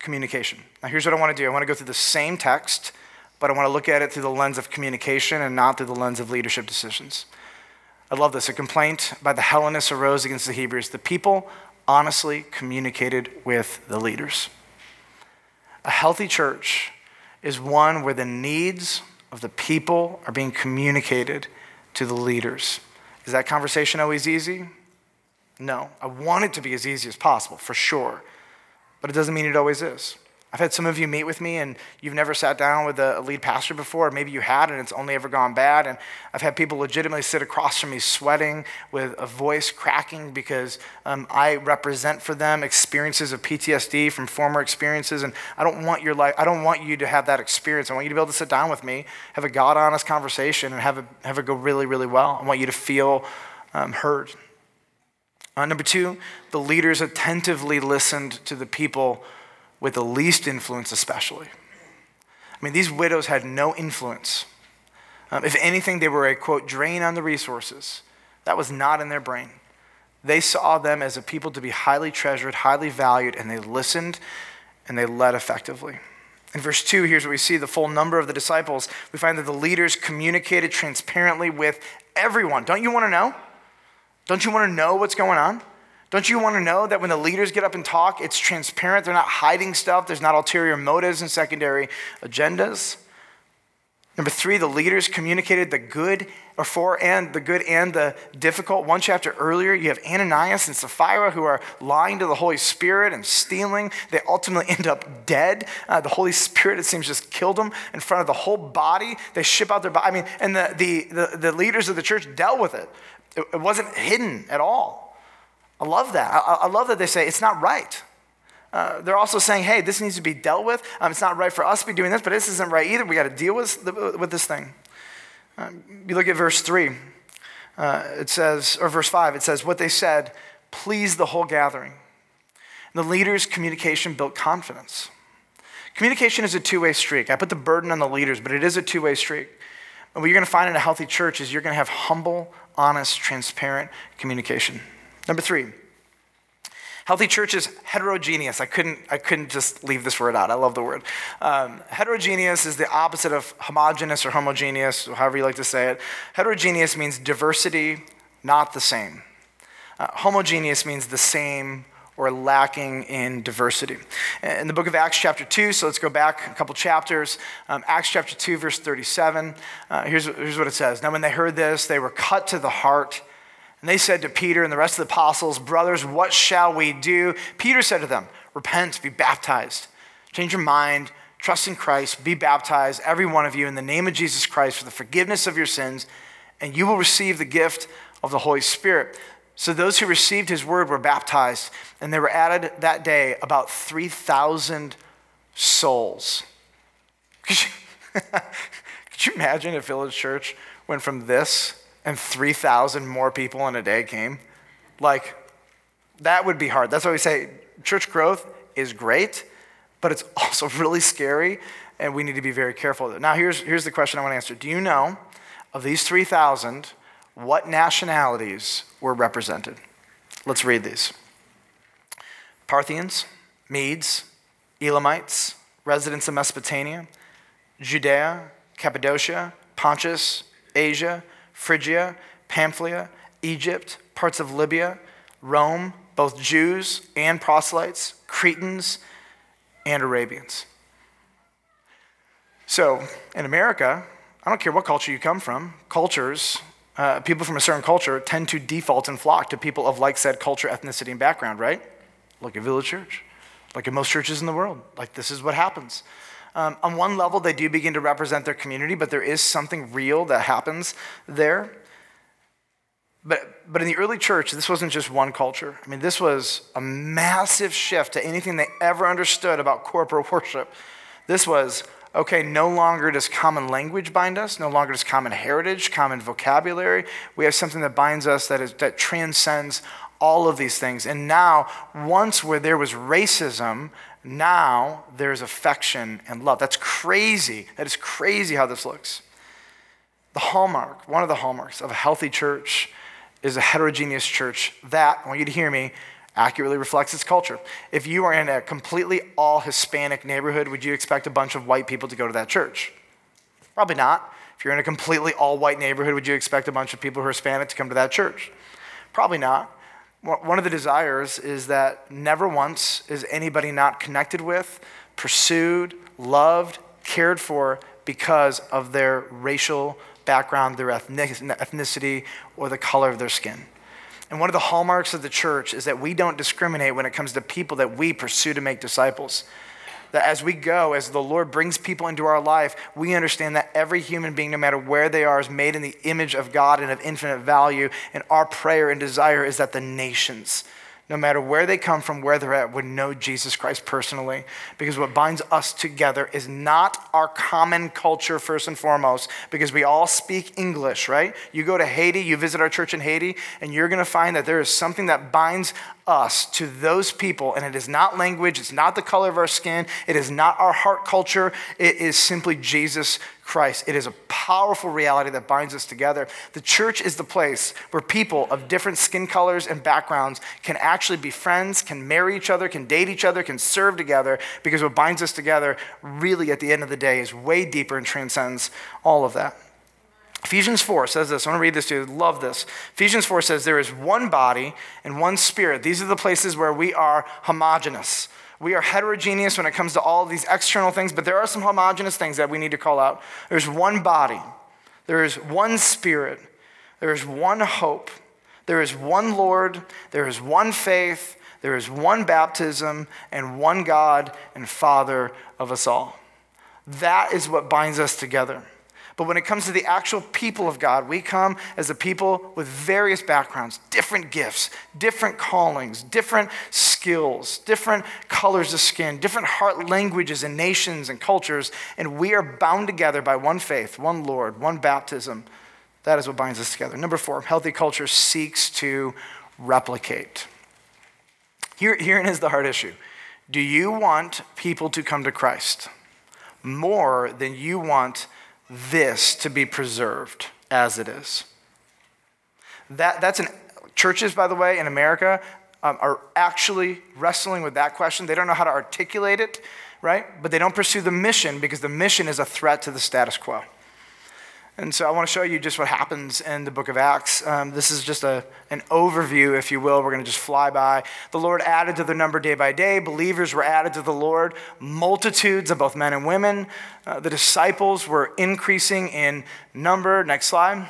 communication. Now, here's what I want to do I want to go through the same text, but I want to look at it through the lens of communication and not through the lens of leadership decisions. I love this. A complaint by the Hellenists arose against the Hebrews. The people honestly communicated with the leaders. A healthy church is one where the needs of the people are being communicated to the leaders. Is that conversation always easy? No, I want it to be as easy as possible, for sure. But it doesn't mean it always is. I've had some of you meet with me and you've never sat down with a lead pastor before, or maybe you had and it's only ever gone bad. And I've had people legitimately sit across from me sweating with a voice cracking because um, I represent for them experiences of PTSD from former experiences. And I don't want your life, I don't want you to have that experience. I want you to be able to sit down with me, have a God honest conversation, and have it, have it go really, really well. I want you to feel um, heard. Uh, number two, the leaders attentively listened to the people with the least influence, especially. I mean, these widows had no influence. Um, if anything, they were a quote, drain on the resources. That was not in their brain. They saw them as a people to be highly treasured, highly valued, and they listened and they led effectively. In verse 2, here's what we see the full number of the disciples. We find that the leaders communicated transparently with everyone. Don't you want to know? Don't you want to know what's going on? Don't you want to know that when the leaders get up and talk, it's transparent? They're not hiding stuff, there's not ulterior motives and secondary agendas. Number three, the leaders communicated the good or for and the good and the difficult. One chapter earlier, you have Ananias and Sapphira who are lying to the Holy Spirit and stealing. They ultimately end up dead. Uh, the Holy Spirit, it seems, just killed them in front of the whole body. They ship out their body. I mean, and the, the, the, the leaders of the church dealt with it. It, it wasn't hidden at all. I love that. I, I love that they say it's not right. Uh, they're also saying, hey, this needs to be dealt with. Um, it's not right for us to be doing this, but this isn't right either. We got to deal with, the, with this thing. Um, you look at verse 3. Uh, it says, or verse 5, it says, what they said pleased the whole gathering. And the leaders' communication built confidence. Communication is a two way streak. I put the burden on the leaders, but it is a two way streak. And what you're going to find in a healthy church is you're going to have humble, honest, transparent communication. Number three, healthy church is heterogeneous. I couldn't, I couldn't just leave this word out. I love the word. Um, heterogeneous is the opposite of homogeneous or homogeneous, however you like to say it. Heterogeneous means diversity, not the same. Uh, homogeneous means the same or lacking in diversity. In the book of Acts, chapter 2, so let's go back a couple chapters. Um, Acts chapter 2, verse 37. Uh, here's, here's what it says Now, when they heard this, they were cut to the heart. And they said to Peter and the rest of the apostles, Brothers, what shall we do? Peter said to them, Repent, be baptized, change your mind, trust in Christ, be baptized, every one of you, in the name of Jesus Christ for the forgiveness of your sins, and you will receive the gift of the Holy Spirit. So those who received his word were baptized, and there were added that day about 3,000 souls. Could you, could you imagine if Village Church went from this and 3,000 more people in a day came? Like, that would be hard. That's why we say church growth is great, but it's also really scary, and we need to be very careful. Now, here's, here's the question I want to answer Do you know of these 3,000, what nationalities were represented? Let's read these Parthians, Medes, Elamites, residents of Mesopotamia, Judea, Cappadocia, Pontus, Asia, Phrygia, Pamphylia, Egypt, parts of Libya, Rome, both Jews and proselytes, Cretans, and Arabians. So, in America, I don't care what culture you come from, cultures, uh, people from a certain culture tend to default and flock to people of like said culture, ethnicity, and background, right? Like a village church, like in most churches in the world. Like this is what happens. Um, on one level, they do begin to represent their community, but there is something real that happens there. But, but in the early church, this wasn't just one culture. I mean, this was a massive shift to anything they ever understood about corporate worship. This was okay, no longer does common language bind us, no longer does common heritage, common vocabulary. We have something that binds us that, is, that transcends all of these things. And now, once where there was racism, now there's affection and love. That's crazy. That is crazy how this looks. The hallmark, one of the hallmarks of a healthy church is a heterogeneous church that, I want you to hear me, accurately reflects its culture. If you are in a completely all Hispanic neighborhood, would you expect a bunch of white people to go to that church? Probably not. If you're in a completely all white neighborhood, would you expect a bunch of people who are Hispanic to come to that church? Probably not. One of the desires is that never once is anybody not connected with, pursued, loved, cared for because of their racial background, their ethnicity, or the color of their skin. And one of the hallmarks of the church is that we don't discriminate when it comes to people that we pursue to make disciples. That as we go, as the Lord brings people into our life, we understand that every human being, no matter where they are, is made in the image of God and of infinite value. And our prayer and desire is that the nations, no matter where they come from, where they're at, would know Jesus Christ personally. Because what binds us together is not our common culture, first and foremost, because we all speak English, right? You go to Haiti, you visit our church in Haiti, and you're going to find that there is something that binds us to those people. And it is not language, it's not the color of our skin, it is not our heart culture, it is simply Jesus Christ. It is a powerful reality that binds us together. The church is the place where people of different skin colors and backgrounds can actually be friends, can marry each other, can date each other, can serve together, because what binds us together, really, at the end of the day, is way deeper and transcends all of that. Ephesians 4 says this. I want to read this to you. Love this. Ephesians 4 says, There is one body and one spirit. These are the places where we are homogenous. We are heterogeneous when it comes to all these external things, but there are some homogenous things that we need to call out. There's one body, there is one spirit, there is one hope, there is one Lord, there is one faith, there is one baptism, and one God and Father of us all. That is what binds us together. But when it comes to the actual people of God, we come as a people with various backgrounds, different gifts, different callings, different skills, different colors of skin, different heart languages and nations and cultures, and we are bound together by one faith, one Lord, one baptism. That is what binds us together. Number four, healthy culture seeks to replicate. Here, herein is the hard issue. Do you want people to come to Christ more than you want this to be preserved as it is. That, that's an, churches, by the way, in America um, are actually wrestling with that question. They don't know how to articulate it, right? But they don't pursue the mission because the mission is a threat to the status quo. And so I want to show you just what happens in the book of Acts. Um, this is just a, an overview, if you will. We're going to just fly by. The Lord added to their number day by day. Believers were added to the Lord, multitudes of both men and women. Uh, the disciples were increasing in number. Next slide.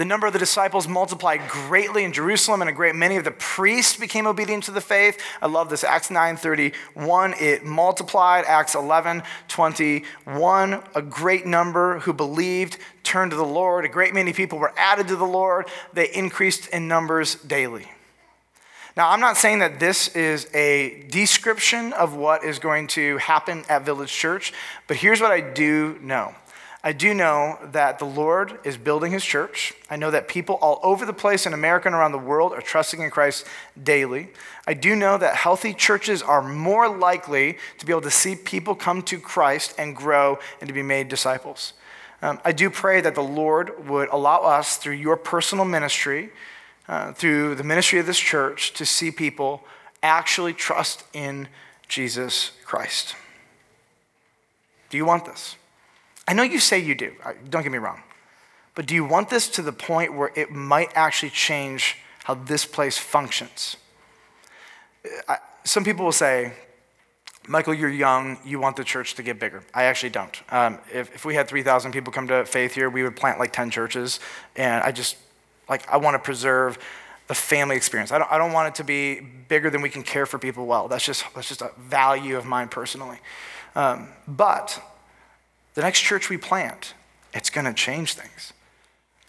The number of the disciples multiplied greatly in Jerusalem, and a great many of the priests became obedient to the faith. I love this. Acts 9:31, it multiplied. Acts 11:21, a great number who believed turned to the Lord. A great many people were added to the Lord. They increased in numbers daily. Now, I'm not saying that this is a description of what is going to happen at Village Church, but here's what I do know. I do know that the Lord is building his church. I know that people all over the place in America and around the world are trusting in Christ daily. I do know that healthy churches are more likely to be able to see people come to Christ and grow and to be made disciples. Um, I do pray that the Lord would allow us, through your personal ministry, uh, through the ministry of this church, to see people actually trust in Jesus Christ. Do you want this? I know you say you do, don't get me wrong. But do you want this to the point where it might actually change how this place functions? Some people will say, Michael, you're young, you want the church to get bigger. I actually don't. Um, if, if we had 3,000 people come to faith here, we would plant like 10 churches. And I just, like, I want to preserve the family experience. I don't, I don't want it to be bigger than we can care for people well. That's just, that's just a value of mine personally. Um, but the next church we plant, it's going to change things.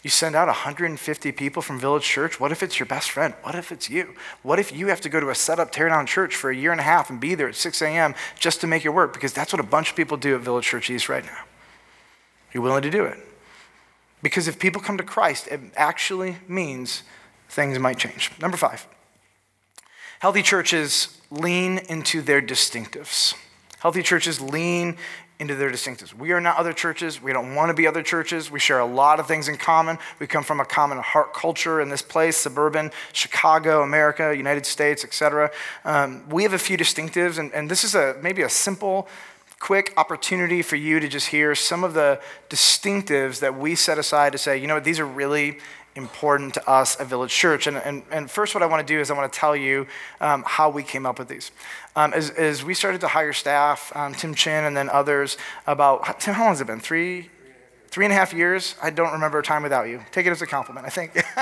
You send out 150 people from Village Church. What if it's your best friend? What if it's you? What if you have to go to a setup, tear down church for a year and a half and be there at 6 a.m. just to make it work? Because that's what a bunch of people do at Village Church East right now. You're willing to do it. Because if people come to Christ, it actually means things might change. Number five, healthy churches lean into their distinctives. Healthy churches lean into their distinctives. We are not other churches. We don't want to be other churches. We share a lot of things in common. We come from a common heart culture in this place, suburban, Chicago, America, United States, etc. Um, we have a few distinctives, and, and this is a maybe a simple, quick opportunity for you to just hear some of the distinctives that we set aside to say, you know these are really important to us at Village Church. And, and, and first, what I want to do is I want to tell you um, how we came up with these. Um, as, as we started to hire staff, um, Tim Chin and then others, about, Tim, how long has it been? Three, three and a half years, I don't remember a time without you. Take it as a compliment, I think.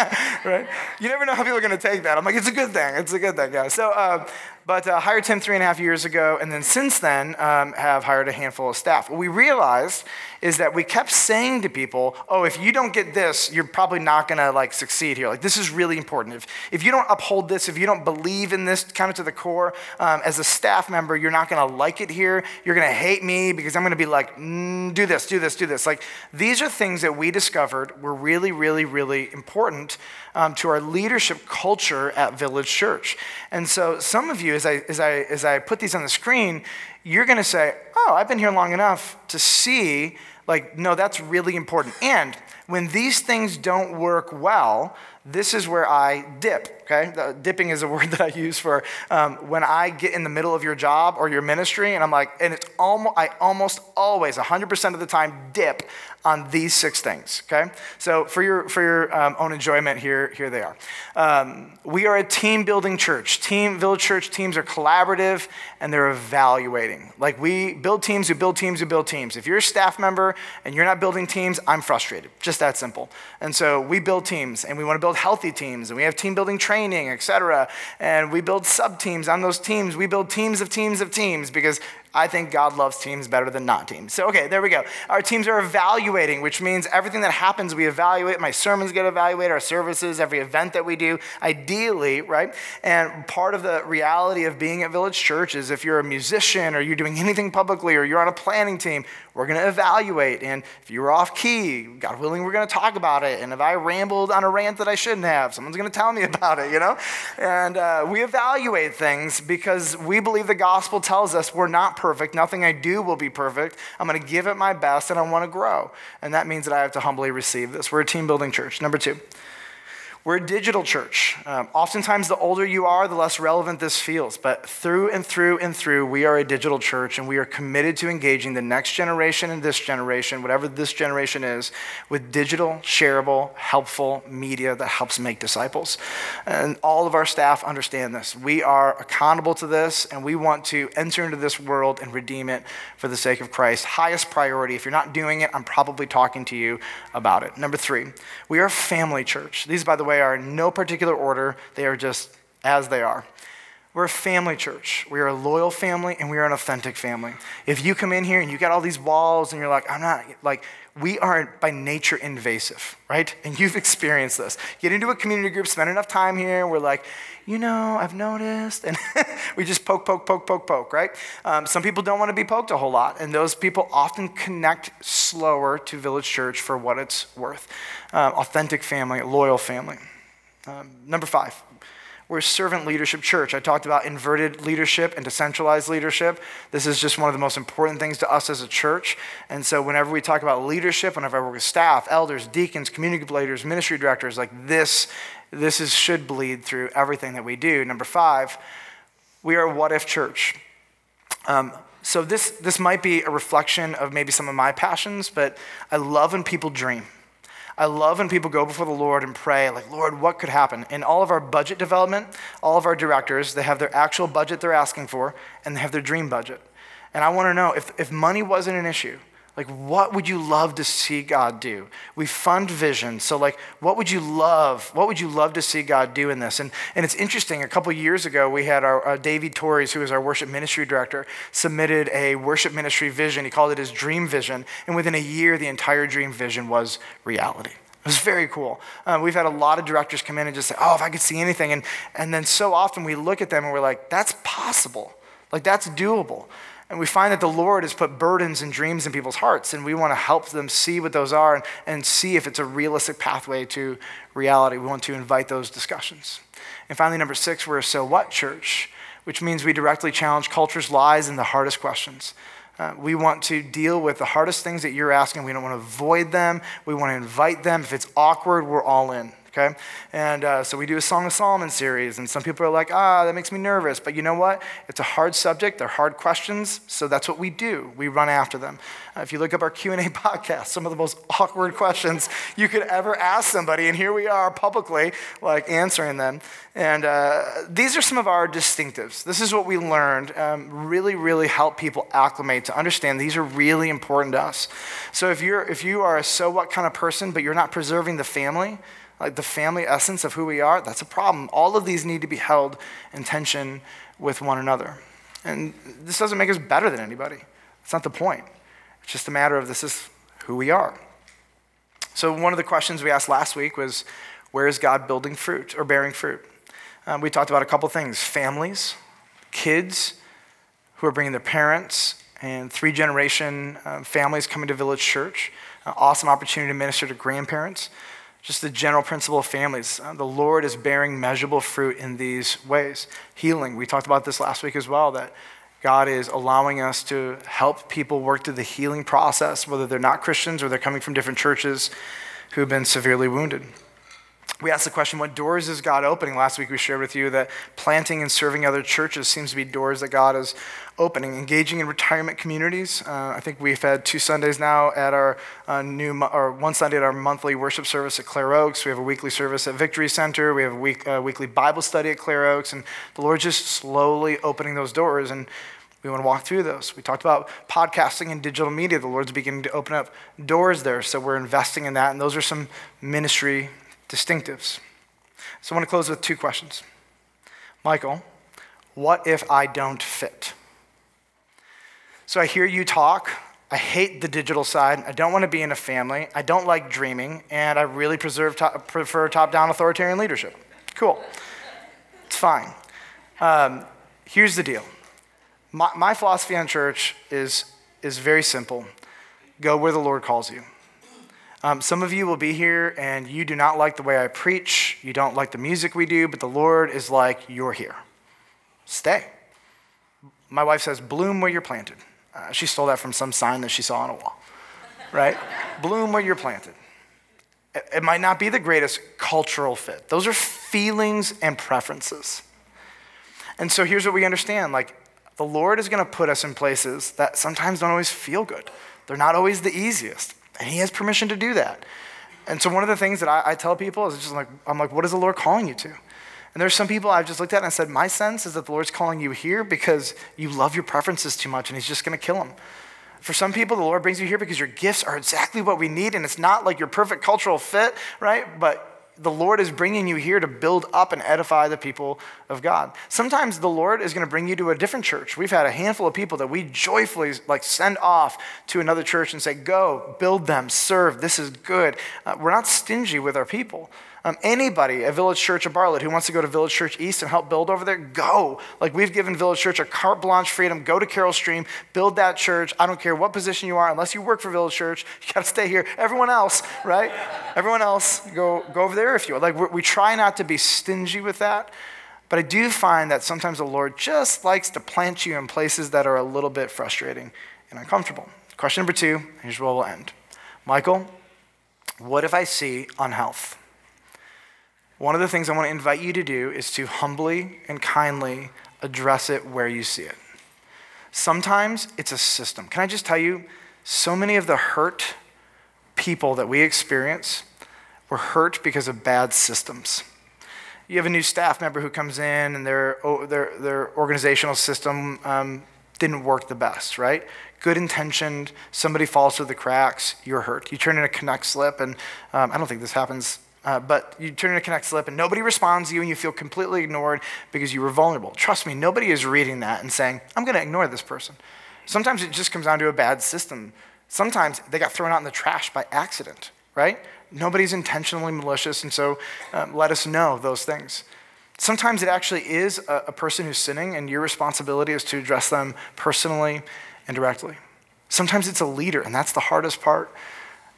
right? You never know how people are going to take that. I'm like, it's a good thing. It's a good thing, yeah. So, uh, but uh, hired Tim three and a half years ago, and then since then um, have hired a handful of staff. What we realized is that we kept saying to people, "Oh, if you don't get this, you're probably not to like succeed here. Like this is really important. If if you don't uphold this, if you don't believe in this kind of to the core, um, as a staff member, you're not to like it here. You're to hate me because I'm to be like, mm, do this, do this, do this. Like these are things that we discovered were really, really, really important um, to our leadership culture at Village Church. And so some of you, as I, as I, as I put these on the screen, you're going to say, oh, I've been here long enough to see, like, no, that's really important. And when these things don't work well, this is where I dip, okay? The, dipping is a word that I use for um, when I get in the middle of your job or your ministry, and I'm like, and it's almost, I almost always, 100% of the time, dip on these six things, okay? So for your, for your um, own enjoyment, here, here they are. Um, we are a team building church. Team, Village Church teams are collaborative and they're evaluating. Like we build teams who build teams who build teams. If you're a staff member and you're not building teams, I'm frustrated. Just that simple. And so we build teams and we want to build healthy teams and we have team building training, et cetera. And we build sub teams on those teams. We build teams of teams of teams because I think God loves teams better than not teams. So, okay, there we go. Our teams are evaluating, which means everything that happens, we evaluate. My sermons get evaluated, our services, every event that we do, ideally, right? And part of the reality of being at Village Church is if you're a musician or you're doing anything publicly or you're on a planning team, we're going to evaluate. And if you were off key, God willing, we're going to talk about it. And if I rambled on a rant that I shouldn't have, someone's going to tell me about it, you know? And uh, we evaluate things because we believe the gospel tells us we're not perfect. Nothing I do will be perfect. I'm going to give it my best and I want to grow. And that means that I have to humbly receive this. We're a team building church. Number two, We're a digital church. Um, oftentimes, the older you are, the less relevant this feels. But through and through and through, we are a digital church, and we are committed to engaging the next generation and this generation, whatever this generation is, with digital, shareable, helpful media that helps make disciples. And all of our staff understand this. We are accountable to this, and we want to enter into this world and redeem it for the sake of Christ. Highest priority. If you're not doing it, I'm probably talking to you about it. Number three, we are a family church. These, by the way, way are in no particular order, they are just as they are. We're a family church. We are a loyal family and we are an authentic family. If you come in here and you got all these walls and you're like, I'm not, like, we are by nature invasive, right? And you've experienced this. Get into a community group, spend enough time here, we're like, you know, I've noticed. And we just poke, poke, poke, poke, poke, right? Um, some people don't want to be poked a whole lot, and those people often connect slower to Village Church for what it's worth. Um, authentic family, loyal family. Um, number five, we're a servant leadership church. I talked about inverted leadership and decentralized leadership. This is just one of the most important things to us as a church. And so, whenever we talk about leadership, whenever I work with staff, elders, deacons, community leaders, ministry directors, like this, this is, should bleed through everything that we do. Number five, we are a what if church. Um, so, this, this might be a reflection of maybe some of my passions, but I love when people dream. I love when people go before the Lord and pray, like, Lord, what could happen? In all of our budget development, all of our directors, they have their actual budget they're asking for, and they have their dream budget. And I want to know if, if money wasn't an issue, like, what would you love to see God do? We fund vision. So, like, what would you love? What would you love to see God do in this? And, and it's interesting. A couple years ago, we had our uh, David Torres, who is our worship ministry director, submitted a worship ministry vision. He called it his dream vision. And within a year, the entire dream vision was reality. It was very cool. Uh, we've had a lot of directors come in and just say, oh, if I could see anything. And, and then so often we look at them and we're like, that's possible. Like, that's doable. And we find that the Lord has put burdens and dreams in people's hearts, and we want to help them see what those are and, and see if it's a realistic pathway to reality. We want to invite those discussions. And finally, number six, we're a so what church, which means we directly challenge culture's lies and the hardest questions. Uh, we want to deal with the hardest things that you're asking. We don't want to avoid them. We want to invite them. If it's awkward, we're all in okay? And uh, so we do a Song of Solomon series, and some people are like, ah, that makes me nervous. But you know what? It's a hard subject. They're hard questions, so that's what we do. We run after them. Uh, if you look up our Q&A podcast, some of the most awkward questions you could ever ask somebody, and here we are publicly, like, answering them. And uh, these are some of our distinctives. This is what we learned. Um, really, really help people acclimate to understand these are really important to us. So if you're if you are a so what kind of person, but you're not preserving the family, like the family essence of who we are, that's a problem. All of these need to be held in tension with one another. And this doesn't make us better than anybody. It's not the point. It's just a matter of this is who we are. So, one of the questions we asked last week was where is God building fruit or bearing fruit? Um, we talked about a couple things families, kids who are bringing their parents, and three generation uh, families coming to Village Church. Uh, awesome opportunity to minister to grandparents just the general principle of families. Uh, the Lord is bearing measurable fruit in these ways. Healing, we talked about this last week as well, that God is allowing us to help people work through the healing process, whether they're not Christians or they're coming from different churches who have been severely wounded we asked the question, what doors is God opening? Last week we shared with you that planting and serving other churches seems to be doors that God is opening. Engaging in retirement communities. Uh, I think we've had two Sundays now at our uh, new, or one Sunday at our monthly worship service at Clare Oaks. We have a weekly service at Victory Center. We have a week, uh, weekly Bible study at Clare Oaks. And the Lord's just slowly opening those doors. And we want to walk through those. We talked about podcasting and digital media. The Lord's beginning to open up doors there. So we're investing in that. And those are some ministry distinctives. So I want to close with two questions. Michael, what if I don't fit? So I hear you talk. I hate the digital side. I don't want to be in a family. I don't like dreaming. And I really top, prefer top down authoritarian leadership. Cool. It's fine. Um, here's the deal my, my philosophy on church is, is very simple go where the Lord calls you. Um, some of you will be here and you do not like the way I preach. You don't like the music we do, but the Lord is like, you're here. Stay. My wife says, bloom where you're planted. Uh, she stole that from some sign that she saw on a wall, right? bloom where you're planted. It might not be the greatest cultural fit. Those are feelings and preferences. And so here's what we understand like, the Lord is going to put us in places that sometimes don't always feel good. They're not always the easiest. And He has permission to do that. And so one of the things that I, I tell people is just like, I'm like, what is the Lord calling you to? And there's some people I've just looked at and I said, my sense is that the Lord's calling you here because you love your preferences too much and He's just going to kill them. For some people, the Lord brings you here because your gifts are exactly what we need, and it's not like your perfect cultural fit, right? But the Lord is bringing you here to build up and edify the people of God. Sometimes the Lord is going to bring you to a different church. We've had a handful of people that we joyfully like send off to another church and say, "Go, build them, serve. This is good." Uh, we're not stingy with our people. Um, anybody at Village Church of Bartlett who wants to go to Village Church East and help build over there, go. Like we've given Village Church a carte blanche freedom. Go to Carol Stream, build that church. I don't care what position you are, unless you work for Village Church, you got to stay here. Everyone else, right? Everyone else, go, go over there if you want. Like we try not to be stingy with that. But I do find that sometimes the Lord just likes to plant you in places that are a little bit frustrating and uncomfortable. Question number two, here's where we'll end. Michael, what if I see unhealth? One of the things I want to invite you to do is to humbly and kindly address it where you see it. Sometimes it's a system. Can I just tell you, so many of the hurt people that we experience were hurt because of bad systems. You have a new staff member who comes in and their, their, their organizational system um, didn't work the best, right? Good intentioned, somebody falls through the cracks, you're hurt. You turn in a connect slip, and um, I don't think this happens uh, but you turn in a connect slip and nobody responds to you and you feel completely ignored because you were vulnerable. Trust me, nobody is reading that and saying, I'm going to ignore this person. Sometimes it just comes down to a bad system. Sometimes they got thrown out in the trash by accident, right? Nobody's intentionally malicious, and so um, let us know those things. Sometimes it actually is a, a person who's sinning, and your responsibility is to address them personally and directly. Sometimes it's a leader, and that's the hardest part.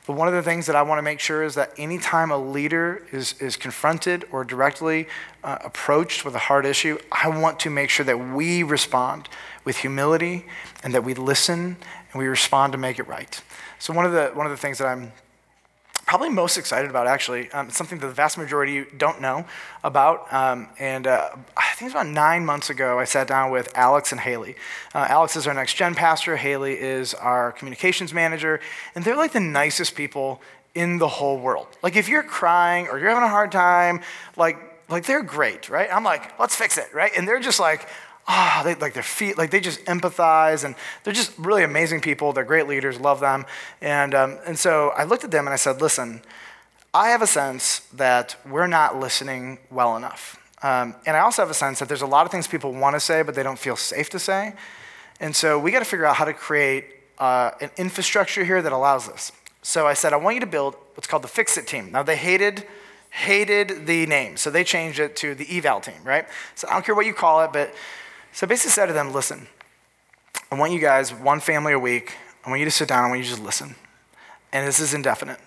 But one of the things that I want to make sure is that anytime a leader is, is confronted or directly uh, approached with a hard issue, I want to make sure that we respond with humility and that we listen and we respond to make it right. So one of the, one of the things that I'm probably most excited about, actually. Um, it's something that the vast majority of you don't know about. Um, and uh, I think it's about nine months ago, I sat down with Alex and Haley. Uh, Alex is our next gen pastor, Haley is our communications manager, and they're like the nicest people in the whole world. Like, if you're crying or you're having a hard time, like, like they're great, right? I'm like, let's fix it, right? And they're just like, ah, oh, they, like their feet, like they just empathize, and they're just really amazing people. They're great leaders, love them. And, um, and so I looked at them and I said, listen, I have a sense that we're not listening well enough. Um, and I also have a sense that there's a lot of things people want to say, but they don't feel safe to say. And so we got to figure out how to create uh, an infrastructure here that allows this. So I said, I want you to build what's called the Fix It team. Now, they hated hated the name, so they changed it to the eval team, right? So I don't care what you call it, but so I basically said to them, listen, I want you guys, one family a week, I want you to sit down, I want you to just listen. And this is indefinite.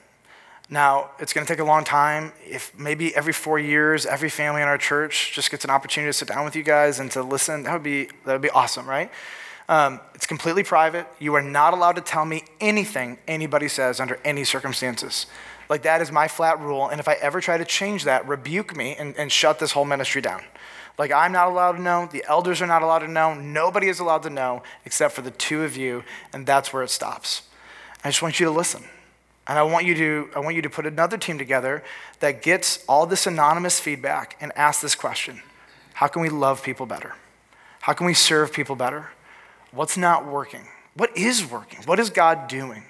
Now, it's going to take a long time. If maybe every four years, every family in our church just gets an opportunity to sit down with you guys and to listen, that would be, that would be awesome, right? Um, it's completely private. You are not allowed to tell me anything anybody says under any circumstances. Like, that is my flat rule. And if I ever try to change that, rebuke me and, and shut this whole ministry down. Like, I'm not allowed to know, the elders are not allowed to know, nobody is allowed to know except for the two of you, and that's where it stops. I just want you to listen. And I want you to, I want you to put another team together that gets all this anonymous feedback and ask this question How can we love people better? How can we serve people better? What's not working? What is working? What is God doing?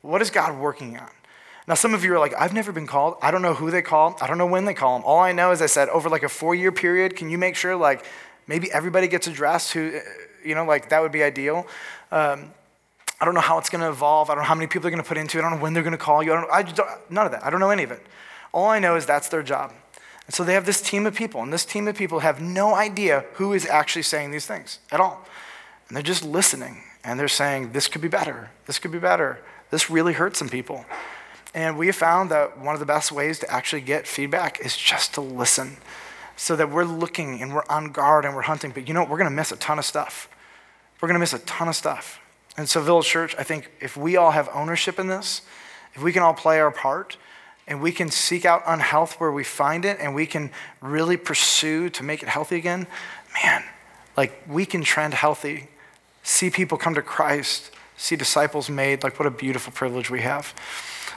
What is God working on? Now, some of you are like, I've never been called. I don't know who they call. I don't know when they call them. All I know is I said, over like a four year period, can you make sure like maybe everybody gets addressed who, you know, like that would be ideal. Um, I don't know how it's going to evolve. I don't know how many people they're going to put into it. I don't know when they're going to call you. I don't, I don't, none of that. I don't know any of it. All I know is that's their job. And so they have this team of people, and this team of people have no idea who is actually saying these things at all. And they're just listening, and they're saying, this could be better. This could be better. This really hurts some people. And we found that one of the best ways to actually get feedback is just to listen so that we're looking and we're on guard and we're hunting. But you know, we're going to miss a ton of stuff. We're going to miss a ton of stuff. And so, Village Church, I think if we all have ownership in this, if we can all play our part, and we can seek out unhealth where we find it and we can really pursue to make it healthy again, man, like we can trend healthy, see people come to Christ, see disciples made. Like, what a beautiful privilege we have.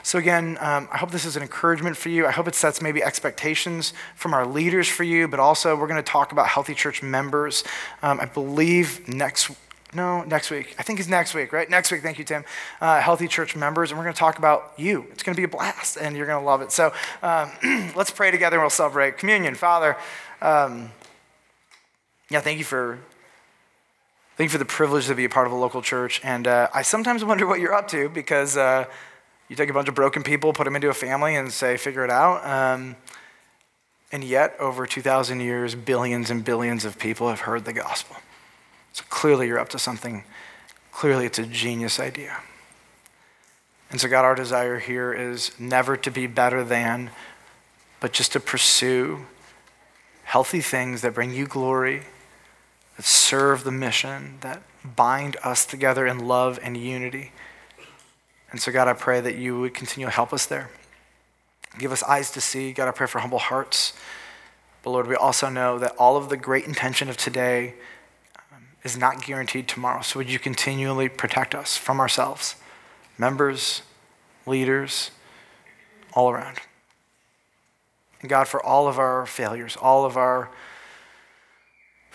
So, again, um, I hope this is an encouragement for you. I hope it sets maybe expectations from our leaders for you, but also we're going to talk about healthy church members. Um, I believe next no, next week. I think it's next week, right? Next week, thank you, Tim. Uh, healthy church members, and we're going to talk about you. It's going to be a blast, and you're going to love it. So um, let's pray together and we'll celebrate communion. Father, um, yeah, thank you for thank you for the privilege to be a part of a local church. And uh, I sometimes wonder what you're up to because uh, you take a bunch of broken people, put them into a family, and say, figure it out. Um, and yet, over 2,000 years, billions and billions of people have heard the gospel. So clearly you're up to something. Clearly it's a genius idea. And so, God, our desire here is never to be better than, but just to pursue healthy things that bring you glory, that serve the mission, that bind us together in love and unity. And so, God, I pray that you would continue to help us there. Give us eyes to see. God, I pray for humble hearts. But Lord, we also know that all of the great intention of today um, is not guaranteed tomorrow. So would you continually protect us from ourselves, members, leaders, all around. And God, for all of our failures, all of our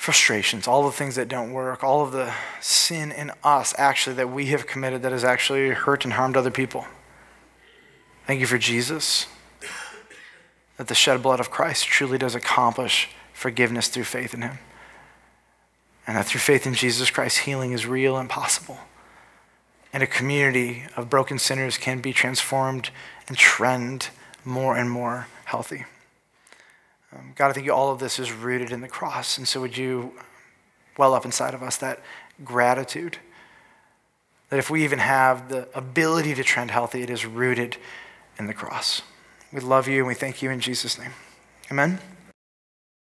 frustrations, all the things that don't work, all of the sin in us actually that we have committed that has actually hurt and harmed other people. Thank you for Jesus, that the shed blood of Christ truly does accomplish forgiveness through faith in him. And that through faith in Jesus Christ, healing is real and possible. And a community of broken sinners can be transformed and trend more and more healthy. Um, God, I think all of this is rooted in the cross. And so would you well up inside of us that gratitude? That if we even have the ability to trend healthy, it is rooted in the cross. We love you and we thank you in Jesus' name. Amen.